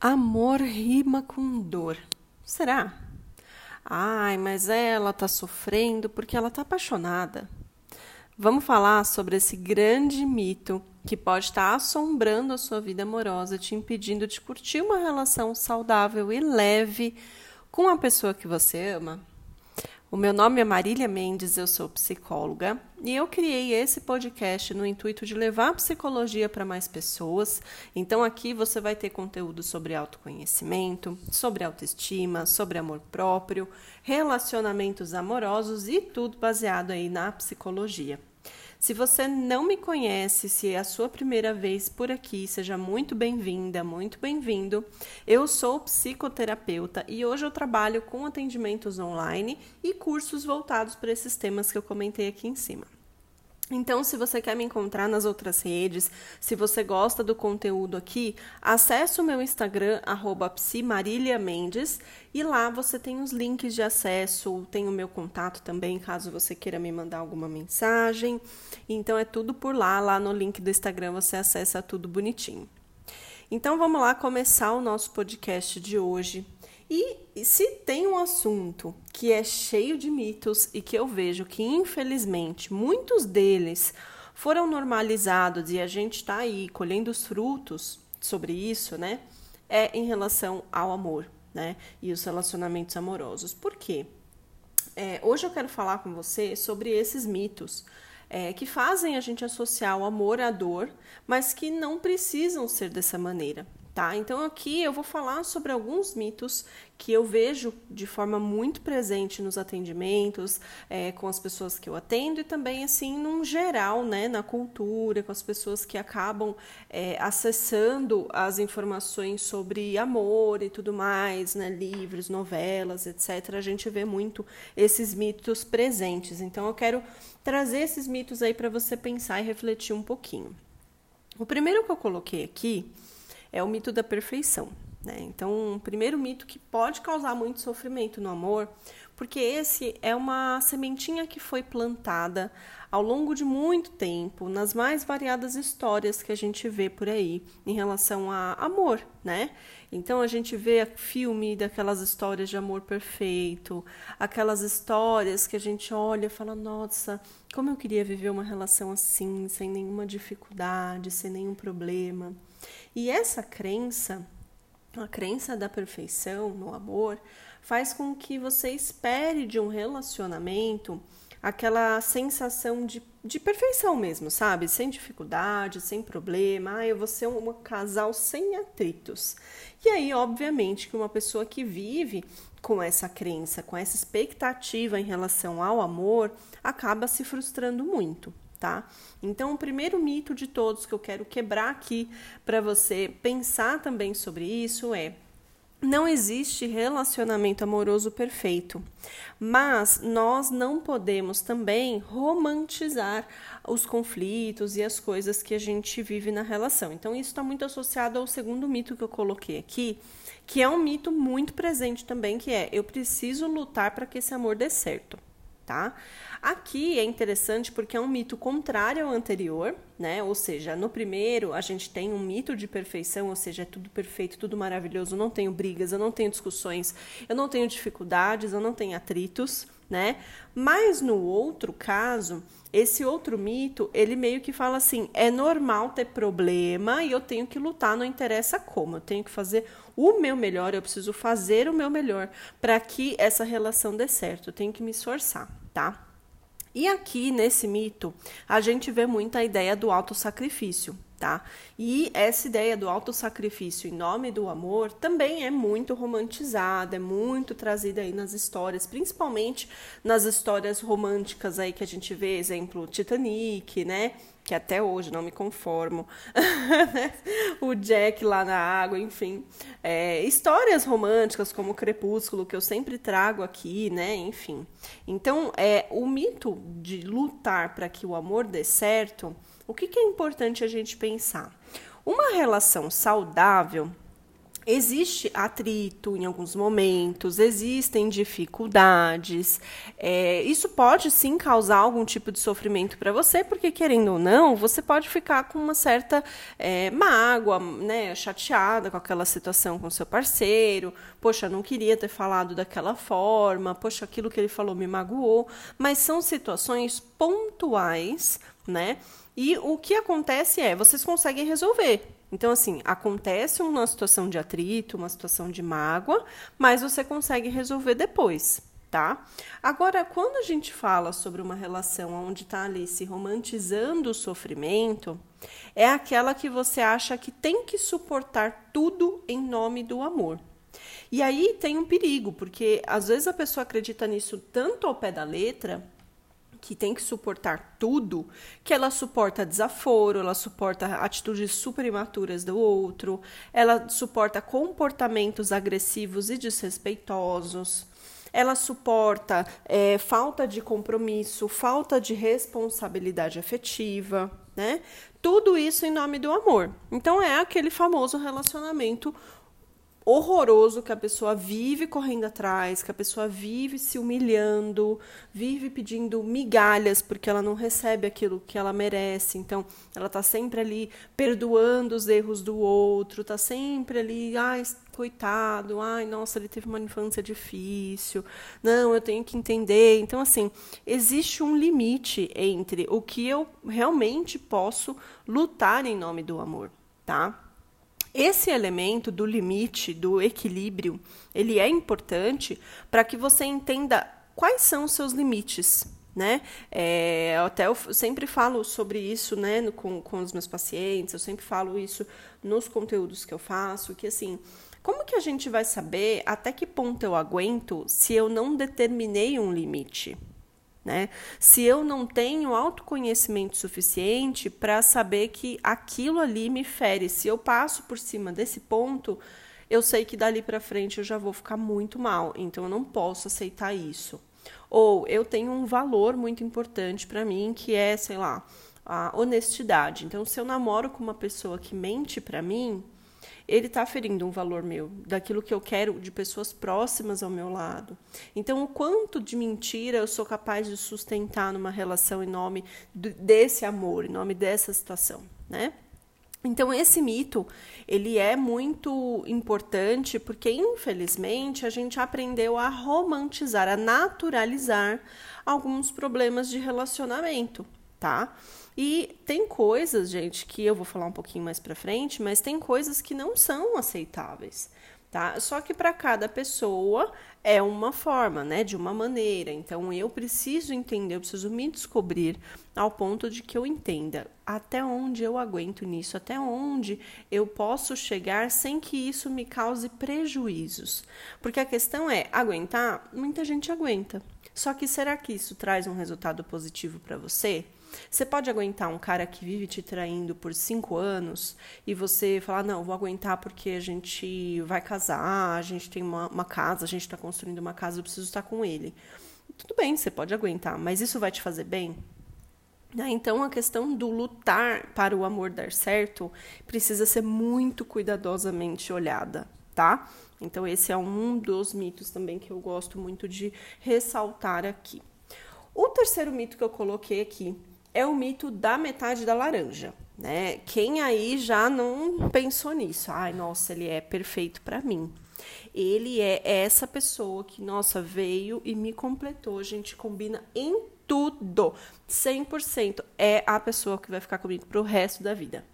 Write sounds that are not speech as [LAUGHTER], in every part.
Amor rima com dor. Será? Ai, mas ela tá sofrendo porque ela tá apaixonada. Vamos falar sobre esse grande mito que pode estar assombrando a sua vida amorosa, te impedindo de curtir uma relação saudável e leve com a pessoa que você ama. O meu nome é Marília Mendes, eu sou psicóloga e eu criei esse podcast no intuito de levar a psicologia para mais pessoas. Então aqui você vai ter conteúdo sobre autoconhecimento, sobre autoestima, sobre amor próprio, relacionamentos amorosos e tudo baseado aí na psicologia. Se você não me conhece, se é a sua primeira vez por aqui, seja muito bem-vinda, muito bem-vindo. Eu sou psicoterapeuta e hoje eu trabalho com atendimentos online e cursos voltados para esses temas que eu comentei aqui em cima. Então, se você quer me encontrar nas outras redes, se você gosta do conteúdo aqui, acesse o meu Instagram, psimariliamendes, e lá você tem os links de acesso, tem o meu contato também, caso você queira me mandar alguma mensagem. Então, é tudo por lá, lá no link do Instagram você acessa tudo bonitinho. Então, vamos lá começar o nosso podcast de hoje. E se tem um assunto que é cheio de mitos e que eu vejo que, infelizmente, muitos deles foram normalizados e a gente está aí colhendo os frutos sobre isso, né? É em relação ao amor, né? E os relacionamentos amorosos. Por quê? É, hoje eu quero falar com você sobre esses mitos. É, que fazem a gente associar o amor à dor, mas que não precisam ser dessa maneira tá? Então aqui eu vou falar sobre alguns mitos que eu vejo de forma muito presente nos atendimentos, é, com as pessoas que eu atendo e também assim num geral, né, na cultura, com as pessoas que acabam é, acessando as informações sobre amor e tudo mais, né, livros, novelas, etc. A gente vê muito esses mitos presentes. Então eu quero trazer esses mitos aí para você pensar e refletir um pouquinho. O primeiro que eu coloquei aqui é o mito da perfeição. Né? Então, um primeiro mito que pode causar muito sofrimento no amor, porque esse é uma sementinha que foi plantada ao longo de muito tempo nas mais variadas histórias que a gente vê por aí em relação a amor, né? Então a gente vê filme daquelas histórias de amor perfeito, aquelas histórias que a gente olha e fala: nossa, como eu queria viver uma relação assim, sem nenhuma dificuldade, sem nenhum problema. E essa crença, a crença da perfeição no amor, faz com que você espere de um relacionamento aquela sensação de, de perfeição mesmo, sabe? Sem dificuldade, sem problema. Ah, eu vou ser um, um casal sem atritos. E aí, obviamente, que uma pessoa que vive com essa crença, com essa expectativa em relação ao amor, acaba se frustrando muito tá? Então, o primeiro mito de todos que eu quero quebrar aqui para você pensar também sobre isso é não existe relacionamento amoroso perfeito, mas nós não podemos também romantizar os conflitos e as coisas que a gente vive na relação. Então, isso está muito associado ao segundo mito que eu coloquei aqui, que é um mito muito presente também, que é eu preciso lutar para que esse amor dê certo tá? Aqui é interessante porque é um mito contrário ao anterior, né? Ou seja, no primeiro a gente tem um mito de perfeição, ou seja, é tudo perfeito, tudo maravilhoso, eu não tenho brigas, eu não tenho discussões, eu não tenho dificuldades, eu não tenho atritos, né? Mas no outro caso, esse outro mito, ele meio que fala assim: é normal ter problema e eu tenho que lutar, não interessa como, eu tenho que fazer o meu melhor, eu preciso fazer o meu melhor para que essa relação dê certo, eu tenho que me esforçar tá? E aqui nesse mito, a gente vê muito a ideia do autossacrifício, tá? E essa ideia do autossacrifício em nome do amor também é muito romantizada, é muito trazida aí nas histórias, principalmente nas histórias românticas aí que a gente vê, exemplo, Titanic, né? que até hoje não me conformo. [LAUGHS] o Jack lá na água, enfim. É, histórias românticas como Crepúsculo, que eu sempre trago aqui, né? Enfim. Então, é, o mito de lutar para que o amor dê certo, o que, que é importante a gente pensar? Uma relação saudável existe atrito em alguns momentos, existem dificuldades. É, isso pode sim causar algum tipo de sofrimento para você, porque querendo ou não, você pode ficar com uma certa é, mágoa, né, chateada com aquela situação com seu parceiro. Poxa, não queria ter falado daquela forma. Poxa, aquilo que ele falou me magoou. Mas são situações pontuais, né? E o que acontece é, vocês conseguem resolver. Então, assim, acontece uma situação de atrito, uma situação de mágoa, mas você consegue resolver depois, tá? Agora, quando a gente fala sobre uma relação onde está ali se romantizando o sofrimento, é aquela que você acha que tem que suportar tudo em nome do amor. E aí tem um perigo, porque às vezes a pessoa acredita nisso tanto ao pé da letra que tem que suportar tudo, que ela suporta desaforo, ela suporta atitudes super imaturas do outro, ela suporta comportamentos agressivos e desrespeitosos, ela suporta é, falta de compromisso, falta de responsabilidade afetiva, né? Tudo isso em nome do amor. Então é aquele famoso relacionamento horroroso que a pessoa vive correndo atrás, que a pessoa vive se humilhando, vive pedindo migalhas porque ela não recebe aquilo que ela merece. Então, ela está sempre ali perdoando os erros do outro, está sempre ali, ai, coitado, ai, nossa, ele teve uma infância difícil. Não, eu tenho que entender. Então, assim, existe um limite entre o que eu realmente posso lutar em nome do amor, tá? Esse elemento do limite, do equilíbrio, ele é importante para que você entenda quais são os seus limites, né? É, até eu sempre falo sobre isso, né, no, com, com os meus pacientes, eu sempre falo isso nos conteúdos que eu faço, que assim, como que a gente vai saber até que ponto eu aguento se eu não determinei um limite? Né? Se eu não tenho autoconhecimento suficiente para saber que aquilo ali me fere, se eu passo por cima desse ponto, eu sei que dali para frente eu já vou ficar muito mal, então eu não posso aceitar isso. Ou eu tenho um valor muito importante para mim que é, sei lá, a honestidade. Então, se eu namoro com uma pessoa que mente para mim, ele está ferindo um valor meu, daquilo que eu quero de pessoas próximas ao meu lado. Então, o quanto de mentira eu sou capaz de sustentar numa relação em nome desse amor, em nome dessa situação, né? Então esse mito, ele é muito importante porque infelizmente a gente aprendeu a romantizar, a naturalizar alguns problemas de relacionamento, tá? E tem coisas, gente, que eu vou falar um pouquinho mais para frente, mas tem coisas que não são aceitáveis, tá? Só que para cada pessoa é uma forma, né, de uma maneira. Então eu preciso entender, eu preciso me descobrir ao ponto de que eu entenda até onde eu aguento nisso, até onde eu posso chegar sem que isso me cause prejuízos. Porque a questão é aguentar, muita gente aguenta. Só que será que isso traz um resultado positivo para você? Você pode aguentar um cara que vive te traindo por cinco anos e você falar, não, vou aguentar porque a gente vai casar, a gente tem uma, uma casa, a gente está construindo uma casa, eu preciso estar com ele. Tudo bem, você pode aguentar, mas isso vai te fazer bem? Né? Então, a questão do lutar para o amor dar certo precisa ser muito cuidadosamente olhada, tá? Então, esse é um dos mitos também que eu gosto muito de ressaltar aqui. O terceiro mito que eu coloquei aqui é o mito da metade da laranja, né? Quem aí já não pensou nisso? Ai, nossa, ele é perfeito para mim. Ele é essa pessoa que, nossa, veio e me completou. A gente combina em tudo. 100% é a pessoa que vai ficar comigo pro resto da vida.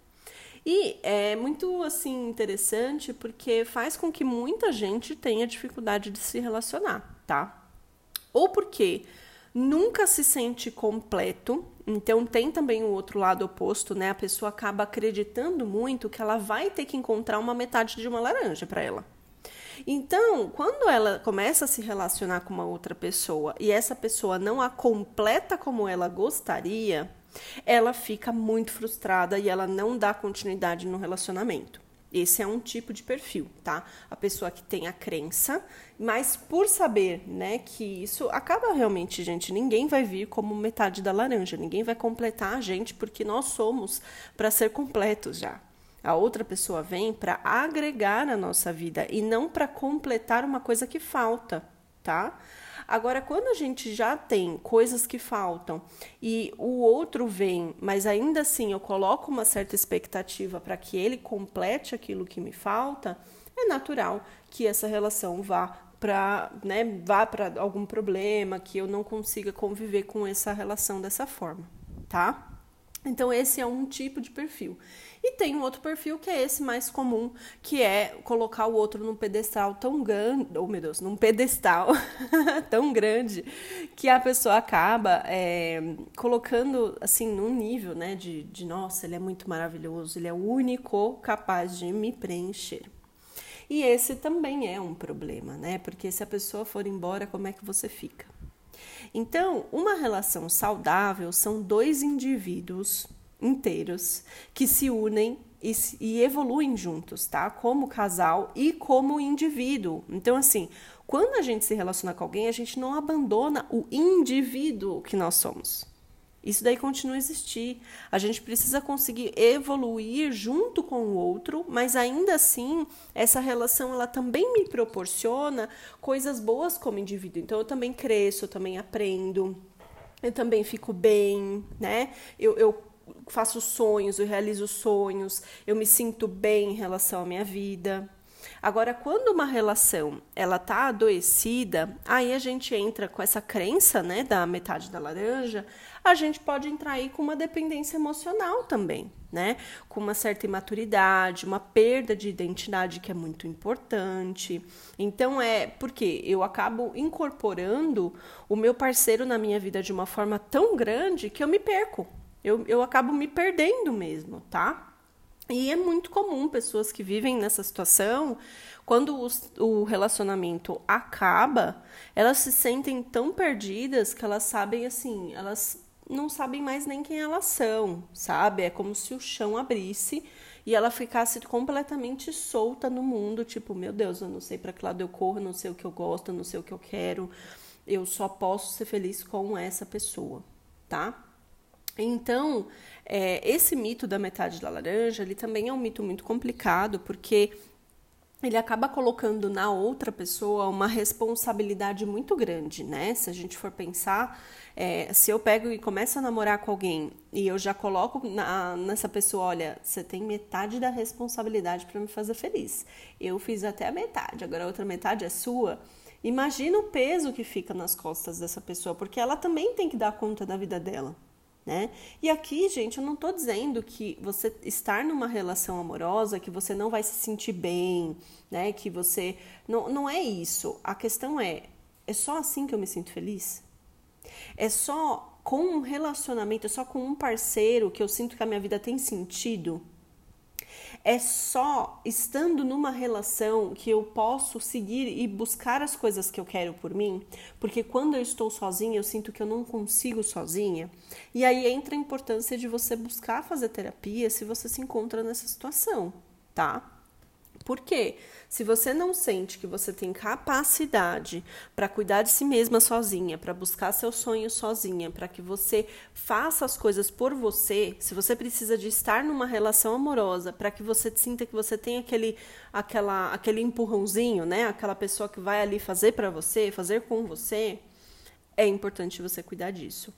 E é muito assim interessante porque faz com que muita gente tenha dificuldade de se relacionar, tá? Ou porque nunca se sente completo. Então tem também o outro lado oposto, né? A pessoa acaba acreditando muito que ela vai ter que encontrar uma metade de uma laranja para ela. Então, quando ela começa a se relacionar com uma outra pessoa e essa pessoa não a completa como ela gostaria, ela fica muito frustrada e ela não dá continuidade no relacionamento. Esse é um tipo de perfil, tá? A pessoa que tem a crença, mas por saber, né, que isso acaba realmente, gente, ninguém vai vir como metade da laranja, ninguém vai completar a gente porque nós somos para ser completos já. A outra pessoa vem para agregar na nossa vida e não para completar uma coisa que falta, tá? Agora, quando a gente já tem coisas que faltam e o outro vem, mas ainda assim eu coloco uma certa expectativa para que ele complete aquilo que me falta, é natural que essa relação vá para né, algum problema, que eu não consiga conviver com essa relação dessa forma, tá? Então, esse é um tipo de perfil. E tem um outro perfil que é esse mais comum, que é colocar o outro num pedestal tão grande, oh meu Deus, num pedestal [LAUGHS] tão grande, que a pessoa acaba é, colocando assim num nível, né, de, de nossa, ele é muito maravilhoso, ele é o único capaz de me preencher. E esse também é um problema, né? Porque se a pessoa for embora, como é que você fica? Então, uma relação saudável são dois indivíduos inteiros que se unem e, e, evoluem juntos, tá? Como casal e como indivíduo. Então, assim, quando a gente se relaciona com alguém, a gente não abandona o indivíduo que nós somos. Isso daí continua a existir. A gente precisa conseguir evoluir junto com o outro, mas ainda assim, essa relação ela também me proporciona coisas boas como indivíduo. Então eu também cresço, eu também aprendo, eu também fico bem, né? Eu, eu faço sonhos, eu realizo sonhos, eu me sinto bem em relação à minha vida. Agora, quando uma relação ela tá adoecida, aí a gente entra com essa crença, né, da metade da laranja, a gente pode entrar aí com uma dependência emocional também, né? Com uma certa imaturidade, uma perda de identidade que é muito importante. Então é porque eu acabo incorporando o meu parceiro na minha vida de uma forma tão grande que eu me perco. Eu, eu acabo me perdendo mesmo, tá? E é muito comum pessoas que vivem nessa situação, quando o, o, relacionamento acaba, elas se sentem tão perdidas que elas sabem assim, elas não sabem mais nem quem elas são, sabe? É como se o chão abrisse e ela ficasse completamente solta no mundo, tipo, meu Deus, eu não sei para que lado eu corro, não sei o que eu gosto, não sei o que eu quero. Eu só posso ser feliz com essa pessoa, tá? Então, é, esse mito da metade da laranja, ele também é um mito muito complicado, porque ele acaba colocando na outra pessoa uma responsabilidade muito grande, né? Se a gente for pensar, é, se eu pego e começo a namorar com alguém e eu já coloco na, nessa pessoa, olha, você tem metade da responsabilidade para me fazer feliz. Eu fiz até a metade, agora a outra metade é sua. Imagina o peso que fica nas costas dessa pessoa, porque ela também tem que dar conta da vida dela. Né? E aqui, gente, eu não estou dizendo que você estar numa relação amorosa, que você não vai se sentir bem, né? Que você. Não, não é isso. A questão é: é só assim que eu me sinto feliz? É só com um relacionamento, é só com um parceiro que eu sinto que a minha vida tem sentido? É só estando numa relação que eu posso seguir e buscar as coisas que eu quero por mim, porque quando eu estou sozinha, eu sinto que eu não consigo sozinha. E aí entra a importância de você buscar fazer terapia se você se encontra nessa situação, tá? Porque se você não sente que você tem capacidade para cuidar de si mesma sozinha, para buscar seus sonhos sozinha, para que você faça as coisas por você, se você precisa de estar numa relação amorosa, para que você sinta que você tem aquele aquela aquele empurrãozinho, né? Aquela pessoa que vai ali fazer para você, fazer com você, é importante você cuidar disso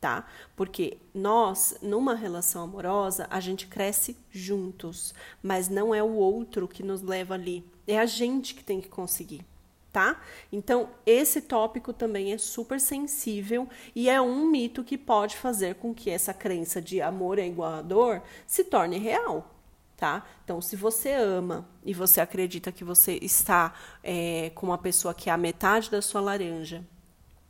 tá? Porque nós, numa relação amorosa, a gente cresce juntos, mas não é o outro que nos leva ali, é a gente que tem que conseguir. Tá? Então, esse tópico também é super sensível e é um mito que pode fazer com que essa crença de amor é igual a dor se torne real, tá? Então, se você ama e você acredita que você está é, com uma pessoa que é a metade da sua laranja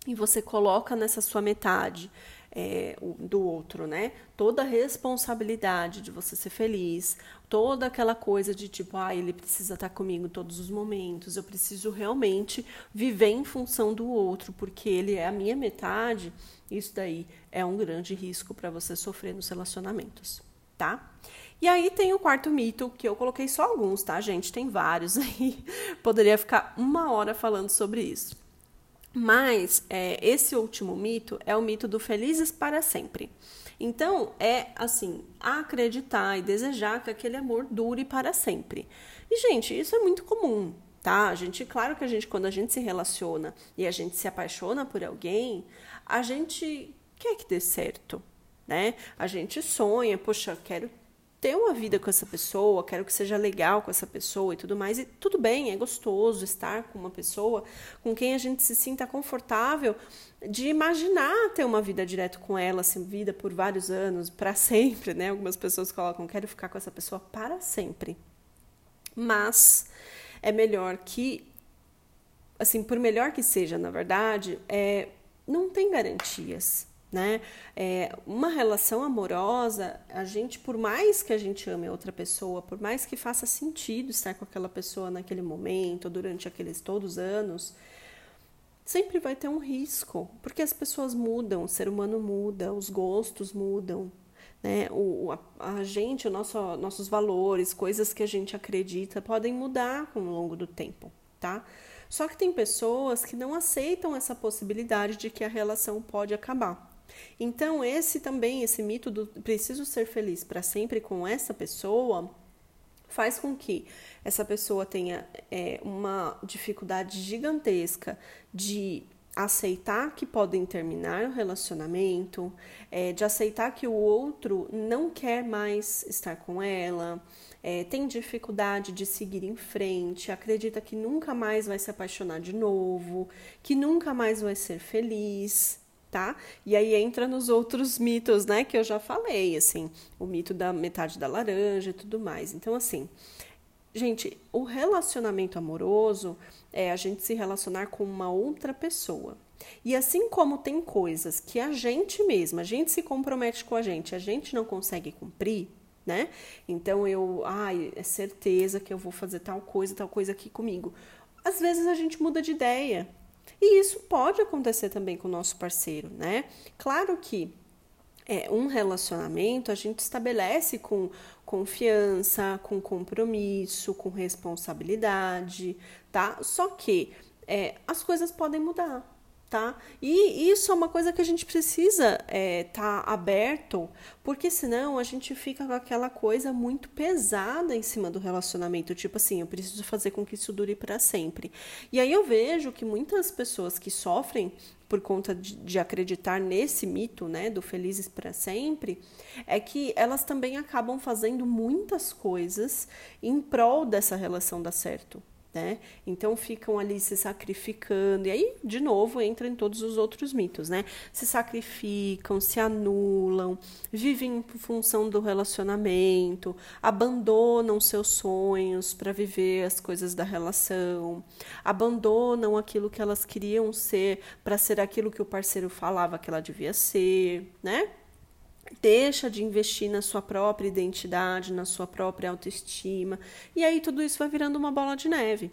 e você coloca nessa sua metade é, do outro, né? Toda a responsabilidade de você ser feliz, toda aquela coisa de tipo, ah, ele precisa estar comigo todos os momentos, eu preciso realmente viver em função do outro, porque ele é a minha metade. Isso daí é um grande risco para você sofrer nos relacionamentos, tá? E aí tem o quarto mito, que eu coloquei só alguns, tá, gente? Tem vários [LAUGHS] aí. Poderia ficar uma hora falando sobre isso. Mas é, esse último mito é o mito do felizes para sempre. Então, é assim, acreditar e desejar que aquele amor dure para sempre. E, gente, isso é muito comum, tá? A gente, claro que a gente, quando a gente se relaciona e a gente se apaixona por alguém, a gente quer que dê certo, né? A gente sonha, poxa, quero ter uma vida com essa pessoa, quero que seja legal com essa pessoa e tudo mais. E tudo bem, é gostoso estar com uma pessoa com quem a gente se sinta confortável de imaginar ter uma vida direto com ela, assim, vida por vários anos, para sempre, né? Algumas pessoas colocam, quero ficar com essa pessoa para sempre. Mas é melhor que, assim, por melhor que seja, na verdade, é, não tem garantias né? É, uma relação amorosa, a gente, por mais que a gente ame outra pessoa, por mais que faça sentido estar com aquela pessoa naquele momento, durante aqueles todos os anos, sempre vai ter um risco, porque as pessoas mudam, o ser humano muda, os gostos mudam, né? O, a, a gente, o nosso, nossos valores, coisas que a gente acredita podem mudar com o longo do tempo, tá? Só que tem pessoas que não aceitam essa possibilidade de que a relação pode acabar. Então, esse também, esse mito do preciso ser feliz para sempre com essa pessoa, faz com que essa pessoa tenha é, uma dificuldade gigantesca de aceitar que podem terminar o relacionamento, é, de aceitar que o outro não quer mais estar com ela, é, tem dificuldade de seguir em frente, acredita que nunca mais vai se apaixonar de novo, que nunca mais vai ser feliz tá? E aí entra nos outros mitos, né, que eu já falei, assim, o mito da metade da laranja e tudo mais. Então, assim, gente, o relacionamento amoroso é a gente se relacionar com uma outra pessoa. E assim como tem coisas que a gente mesma, a gente se compromete com a gente, a gente não consegue cumprir, né? Então eu, ai, é certeza que eu vou fazer tal coisa, tal coisa aqui comigo. Às vezes a gente muda de ideia. E isso pode acontecer também com o nosso parceiro, né? Claro que é, um relacionamento a gente estabelece com confiança, com compromisso, com responsabilidade, tá? Só que é, as coisas podem mudar tá? E isso é uma coisa que a gente precisa estar é, tá aberto, porque senão a gente fica com aquela coisa muito pesada em cima do relacionamento, tipo assim, eu preciso fazer com que isso dure para sempre. E aí eu vejo que muitas pessoas que sofrem por conta de, de acreditar nesse mito, né, do felizes para sempre, é que elas também acabam fazendo muitas coisas em prol dessa relação dar certo né? Então ficam ali se sacrificando, e aí, de novo, entra em todos os outros mitos, né? Se sacrificam, se anulam, vivem em função do relacionamento, abandonam seus sonhos para viver as coisas da relação, abandonam aquilo que elas queriam ser para ser aquilo que o parceiro falava que ela devia ser, né? Deixa de investir na sua própria identidade, na sua própria autoestima, e aí tudo isso vai virando uma bola de neve.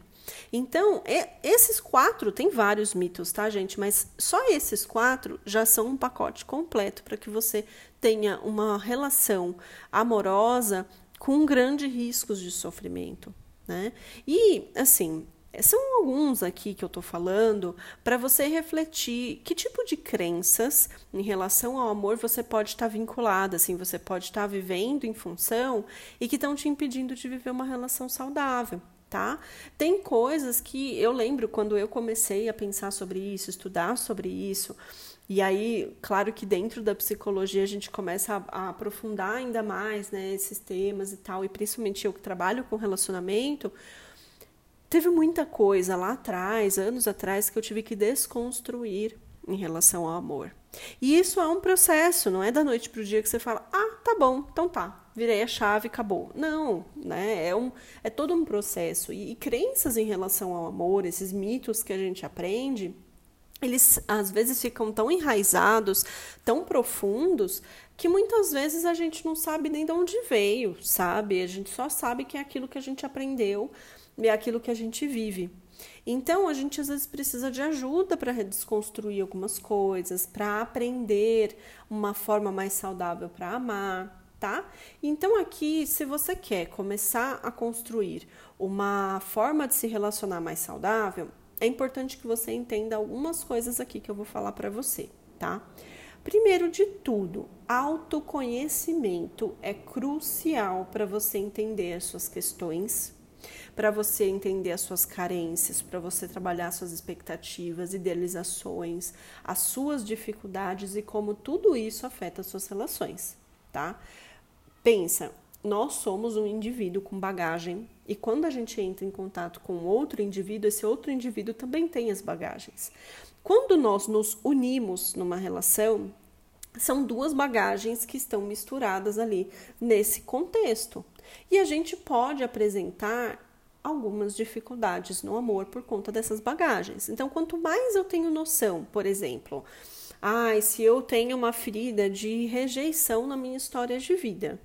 Então, esses quatro, tem vários mitos, tá, gente? Mas só esses quatro já são um pacote completo para que você tenha uma relação amorosa com grandes riscos de sofrimento, né? E, assim, são alguns aqui que eu estou falando para você refletir que tipo de crenças em relação ao amor você pode estar tá vinculada, assim, você pode estar tá vivendo em função e que estão te impedindo de viver uma relação saudável. Tá? Tem coisas que eu lembro quando eu comecei a pensar sobre isso, estudar sobre isso, e aí, claro que dentro da psicologia a gente começa a, a, aprofundar ainda mais né, esses temas e tal, e principalmente eu que trabalho com relacionamento, Teve muita coisa lá atrás, anos atrás, que eu tive que desconstruir em relação ao amor. E isso é um processo, não é da noite para o dia que você fala, ah, tá bom, então tá, virei a chave, acabou. Não, né? É, um, é todo um processo. E, e crenças em relação ao amor, esses mitos que a gente aprende, eles às vezes ficam tão enraizados, tão profundos, que muitas vezes a gente não sabe nem de onde veio, sabe? A gente só sabe que é aquilo que a gente aprendeu é aquilo que a gente vive. Então, a gente às vezes precisa de ajuda para desconstruir algumas coisas, para aprender uma forma mais saudável para amar, tá? Então, aqui, se você quer começar a construir uma forma de se relacionar mais saudável, é importante que você entenda algumas coisas aqui que eu vou falar para você, tá? Primeiro de tudo, autoconhecimento é crucial para você entender as suas questões, para você entender as suas carências, para você trabalhar suas expectativas, idealizações, as suas dificuldades e como tudo isso afeta as suas relações, tá? Pensa, nós somos um indivíduo com bagagem e quando a gente entra em contato com outro indivíduo, esse outro indivíduo também tem as bagagens. Quando nós nos unimos numa relação, são duas bagagens que estão misturadas ali nesse contexto. E a gente pode apresentar algumas dificuldades no amor por conta dessas bagagens. Então, quanto mais eu tenho noção, por exemplo, ah, se eu tenho uma ferida de rejeição na minha história de vida,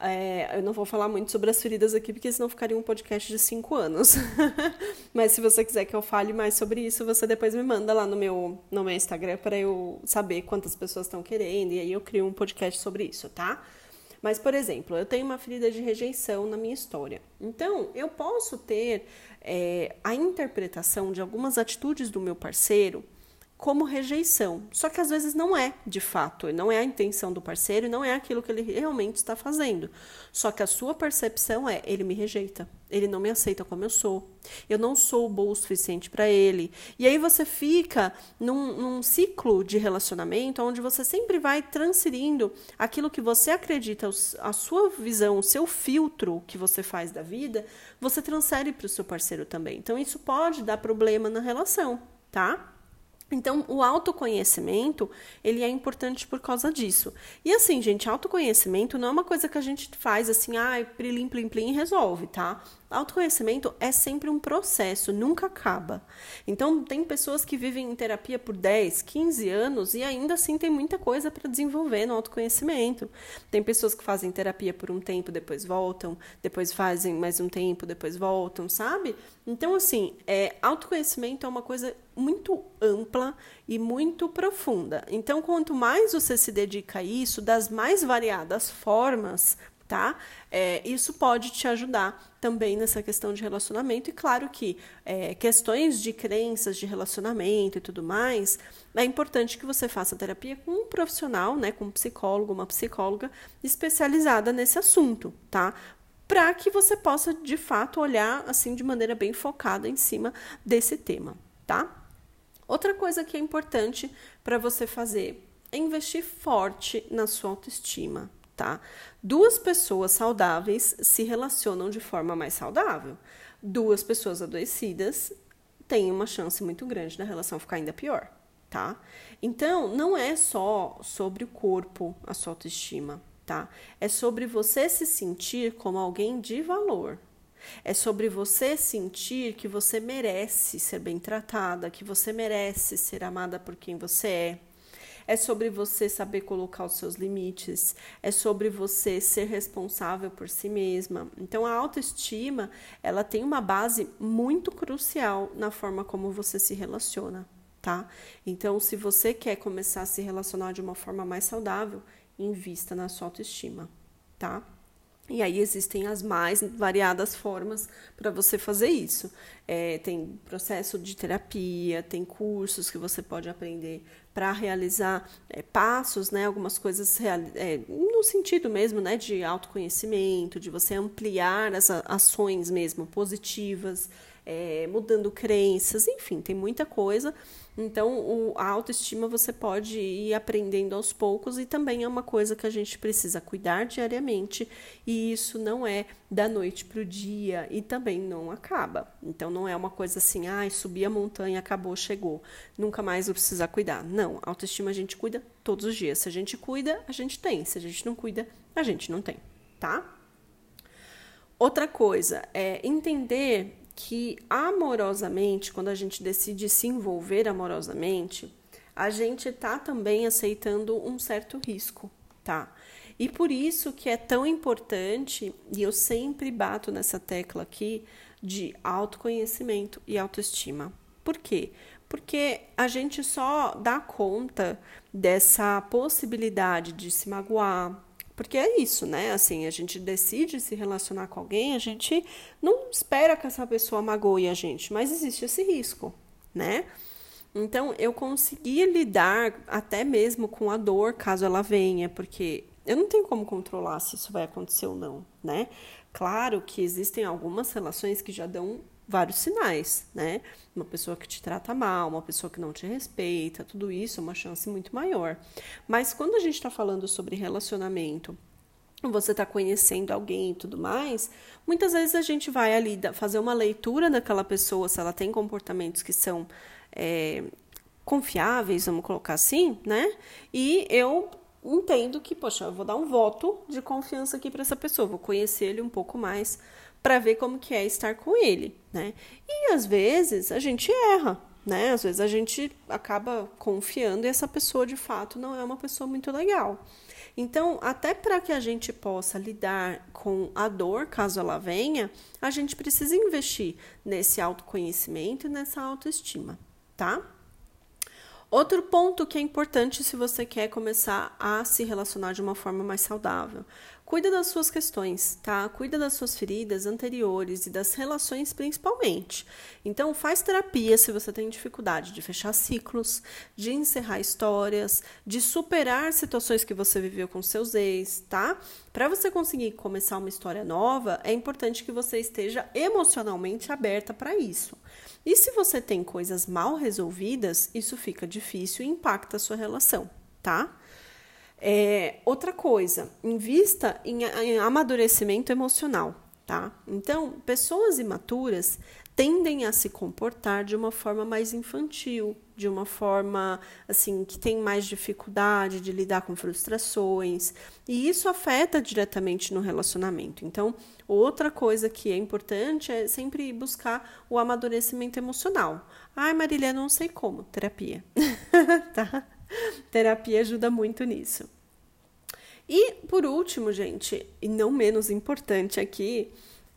é, eu não vou falar muito sobre as feridas aqui, porque senão ficaria um podcast de cinco anos. [LAUGHS] Mas se você quiser que eu fale mais sobre isso, você depois me manda lá no meu, no meu Instagram para eu saber quantas pessoas estão querendo, e aí eu crio um podcast sobre isso, tá? Mas, por exemplo, eu tenho uma ferida de rejeição na minha história. Então, eu posso ter é, a interpretação de algumas atitudes do meu parceiro como rejeição. Só que às vezes não é, de fato, não é a intenção do parceiro, não é aquilo que ele realmente está fazendo. Só que a sua percepção é: ele me rejeita, ele não me aceita como eu sou, eu não sou boa o suficiente para ele. E aí você fica num, num ciclo de relacionamento onde você sempre vai transferindo aquilo que você acredita, a sua visão, o seu filtro que você faz da vida, você transfere para o seu parceiro também. Então isso pode dar problema na relação, tá? Então, o autoconhecimento, ele é importante por causa disso. E assim, gente, autoconhecimento não é uma coisa que a gente faz assim, ah, plim, plim, plim, resolve, tá? Autoconhecimento é sempre um processo, nunca acaba. Então, tem pessoas que vivem em terapia por 10, 15 anos e ainda assim tem muita coisa para desenvolver no autoconhecimento. Tem pessoas que fazem terapia por um tempo, depois voltam, depois fazem mais um tempo, depois voltam, sabe? Então, assim, é, autoconhecimento é uma coisa muito ampla e muito profunda. Então, quanto mais você se dedica a isso, das mais variadas formas, tá? É, isso pode te ajudar também nessa questão de relacionamento. E claro que é, questões de crenças de relacionamento e tudo mais, é importante que você faça terapia com um profissional, né, com um psicólogo, uma psicóloga especializada nesse assunto, tá? Para que você possa de fato olhar assim de maneira bem focada em cima desse tema, tá? Outra coisa que é importante para você fazer é investir forte na sua autoestima, tá? Duas pessoas saudáveis se relacionam de forma mais saudável. Duas pessoas adoecidas têm uma chance muito grande da relação ficar ainda pior, tá? Então, não é só sobre o corpo a sua autoestima, tá? É sobre você se sentir como alguém de valor. É sobre você sentir que você merece ser bem tratada, que você merece ser amada por quem você é é sobre você saber colocar os seus limites, é sobre você ser responsável por si mesma. Então a autoestima, ela tem uma base muito crucial na forma como você se relaciona, tá? Então se você quer começar a se relacionar de uma forma mais saudável, invista na sua autoestima, tá? E aí existem as mais variadas formas para você fazer isso. É, tem processo de terapia, tem cursos que você pode aprender para realizar é, passos, né, algumas coisas é, no sentido mesmo né, de autoconhecimento, de você ampliar as ações mesmo positivas, é, mudando crenças, enfim, tem muita coisa então, o, a autoestima você pode ir aprendendo aos poucos e também é uma coisa que a gente precisa cuidar diariamente, e isso não é da noite para o dia e também não acaba. Então, não é uma coisa assim, ai, ah, subi a montanha, acabou, chegou, nunca mais vou precisar cuidar. Não, autoestima a gente cuida todos os dias. Se a gente cuida, a gente tem. Se a gente não cuida, a gente não tem, tá? Outra coisa é entender que amorosamente, quando a gente decide se envolver amorosamente, a gente tá também aceitando um certo risco, tá? E por isso que é tão importante, e eu sempre bato nessa tecla aqui, de autoconhecimento e autoestima. Por quê? Porque a gente só dá conta dessa possibilidade de se magoar, porque é isso, né? Assim, a gente decide se relacionar com alguém, a gente não espera que essa pessoa magoe a gente, mas existe esse risco, né? Então, eu consegui lidar até mesmo com a dor, caso ela venha, porque eu não tenho como controlar se isso vai acontecer ou não, né? Claro que existem algumas relações que já dão vários sinais, né? Uma pessoa que te trata mal, uma pessoa que não te respeita, tudo isso é uma chance muito maior. Mas quando a gente está falando sobre relacionamento, você está conhecendo alguém e tudo mais, muitas vezes a gente vai ali fazer uma leitura daquela pessoa, se ela tem comportamentos que são é, confiáveis, vamos colocar assim, né? E eu entendo que, poxa, eu vou dar um voto de confiança aqui para essa pessoa, vou conhecer ele um pouco mais para ver como que é estar com ele, né? E às vezes a gente erra, né? Às vezes a gente acaba confiando e essa pessoa de fato não é uma pessoa muito legal. Então, até para que a gente possa lidar com a dor, caso ela venha, a gente precisa investir nesse autoconhecimento e nessa autoestima, tá? Outro ponto que é importante se você quer começar a se relacionar de uma forma mais saudável. Cuida das suas questões, tá? Cuida das suas feridas anteriores e das relações principalmente. Então, faz terapia se você tem dificuldade de fechar ciclos, de encerrar histórias, de superar situações que você viveu com seus ex, tá? Para você conseguir começar uma história nova, é importante que você esteja emocionalmente aberta para isso. E se você tem coisas mal resolvidas, isso fica difícil e impacta a sua relação, tá? É, outra coisa, invista em, em amadurecimento emocional, tá? Então, pessoas imaturas tendem a se comportar de uma forma mais infantil, de uma forma assim que tem mais dificuldade de lidar com frustrações, e isso afeta diretamente no relacionamento. Então, outra coisa que é importante é sempre buscar o amadurecimento emocional. Ai, Marília, não sei como, terapia. [LAUGHS] tá? Terapia ajuda muito nisso. E por último, gente, e não menos importante aqui,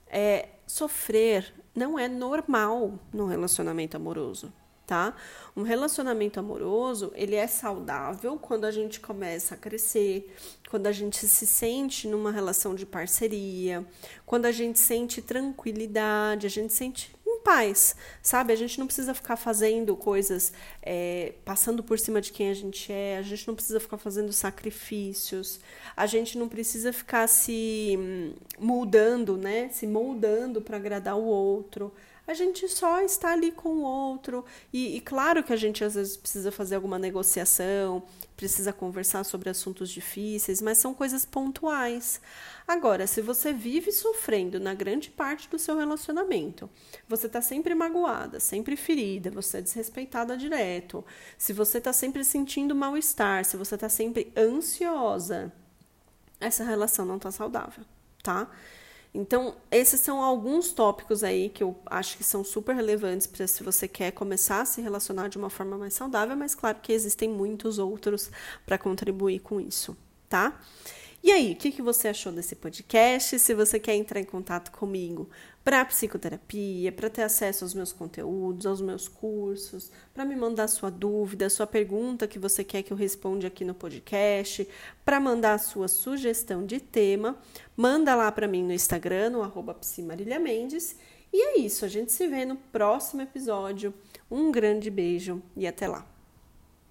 é sofrer não é normal no relacionamento amoroso, tá? Um relacionamento amoroso, ele é saudável quando a gente começa a crescer, quando a gente se sente numa relação de parceria, quando a gente sente tranquilidade, a gente sente paz, sabe? A gente não precisa ficar fazendo coisas, é, passando por cima de quem a gente é, a gente não precisa ficar fazendo sacrifícios, a gente não precisa ficar se hum, mudando, né? Se moldando para agradar o outro. A gente só está ali com o outro. E, e claro que a gente às vezes precisa fazer alguma negociação, precisa conversar sobre assuntos difíceis, mas são coisas pontuais. Agora, se você vive sofrendo na grande parte do seu relacionamento, você está sempre magoada, sempre ferida, você é desrespeitada direto, se você está sempre sentindo mal-estar, se você está sempre ansiosa, essa relação não está saudável, tá? Então, esses são alguns tópicos aí que eu acho que são super relevantes para se você quer começar a se relacionar de uma forma mais saudável, mas claro que existem muitos outros para contribuir com isso, tá? E aí, o que, que você achou desse podcast? Se você quer entrar em contato comigo para psicoterapia, para ter acesso aos meus conteúdos, aos meus cursos, para me mandar sua dúvida, sua pergunta que você quer que eu responda aqui no podcast, para mandar a sua sugestão de tema, manda lá para mim no Instagram, no arroba Mendes. E é isso, a gente se vê no próximo episódio. Um grande beijo e até lá!